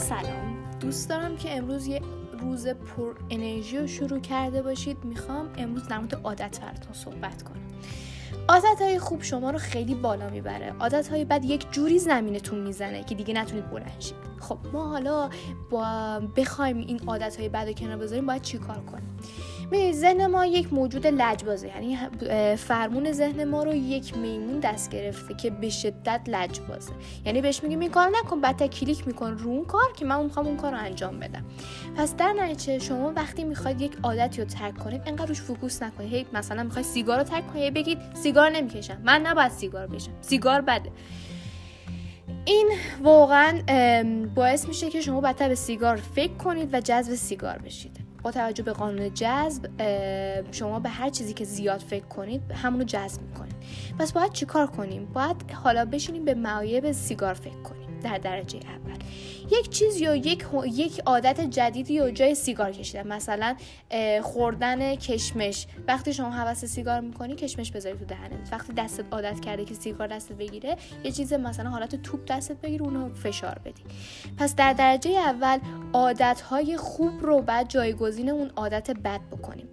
سلام. دوست دارم که امروز یه روز پر انرژی رو شروع کرده باشید. می‌خوام امروز در مورد عادت براتون صحبت کنم. عادت های خوب شما رو خیلی بالا می‌بره. عادت های بد یک جوری زمینتون می‌زنه که دیگه نتونید بلند شید. خب ما حالا با بخوایم این عادت های بد رو کنار بذاریم باید چیکار کنیم؟ می‌دونید ذهن ما یک موجود لجبازه. یعنی فرمون ذهن ما رو یک میمون دست گرفته که به شدت لجبازه. یعنی بهش میگیم این کار نکن بعد کلیک میکن رو اون کار که من می‌خوام اون کار رو انجام بدم. پس در نتیجه شما وقتی می‌خواید یک عادتی رو ترک کنید انقدر روش focus نکنید. هی مثلا می‌خواید سیگار رو ترک کنید بگید سیگار نمی‌کشم. من نباید سیگار بکشم سیگار بده. این واقعا باعث میشه که شما بدتر به سیگار فکر کنید و جذب سیگار بشید. با توجه به قانون جذب شما به هر چیزی که زیاد فکر کنید همونو جذب می‌کنید. پس باید چیکار کنیم؟ باید حالا بشینیم به معایب سیگار فکر کنیم. در درجه اول. یک چیز یا یک یک عادت جدیدی یا جای سیگار کشیدن. مثلا خوردن کشمش. وقتی شما حواس سیگار می‌کنی کشمش بذاری تو دهنت. وقتی دستت عادت کرده که سیگار دستت بگیره یه چیز مثلا حالت توپ دستت بگیره اونو فشار بدی. پس در درجه اول عادت های خوب رو بعد جایگزین اون عادت بد بکنیم.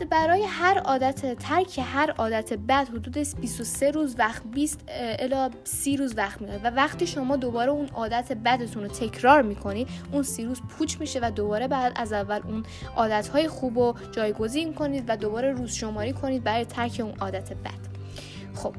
بعد برای هر عادت ترک هر عادت بد حدود 23 روز وقت 20 الا 30 روز وقت میاد و وقتی شما دوباره اون عادت بدتون رو تکرار می‌کنید اون 30 روز پوچ میشه و دوباره بعد از اول اون عادت های خوب رو جایگزین کنید و دوباره روز شماری کنید برای ترک اون عادت بد خب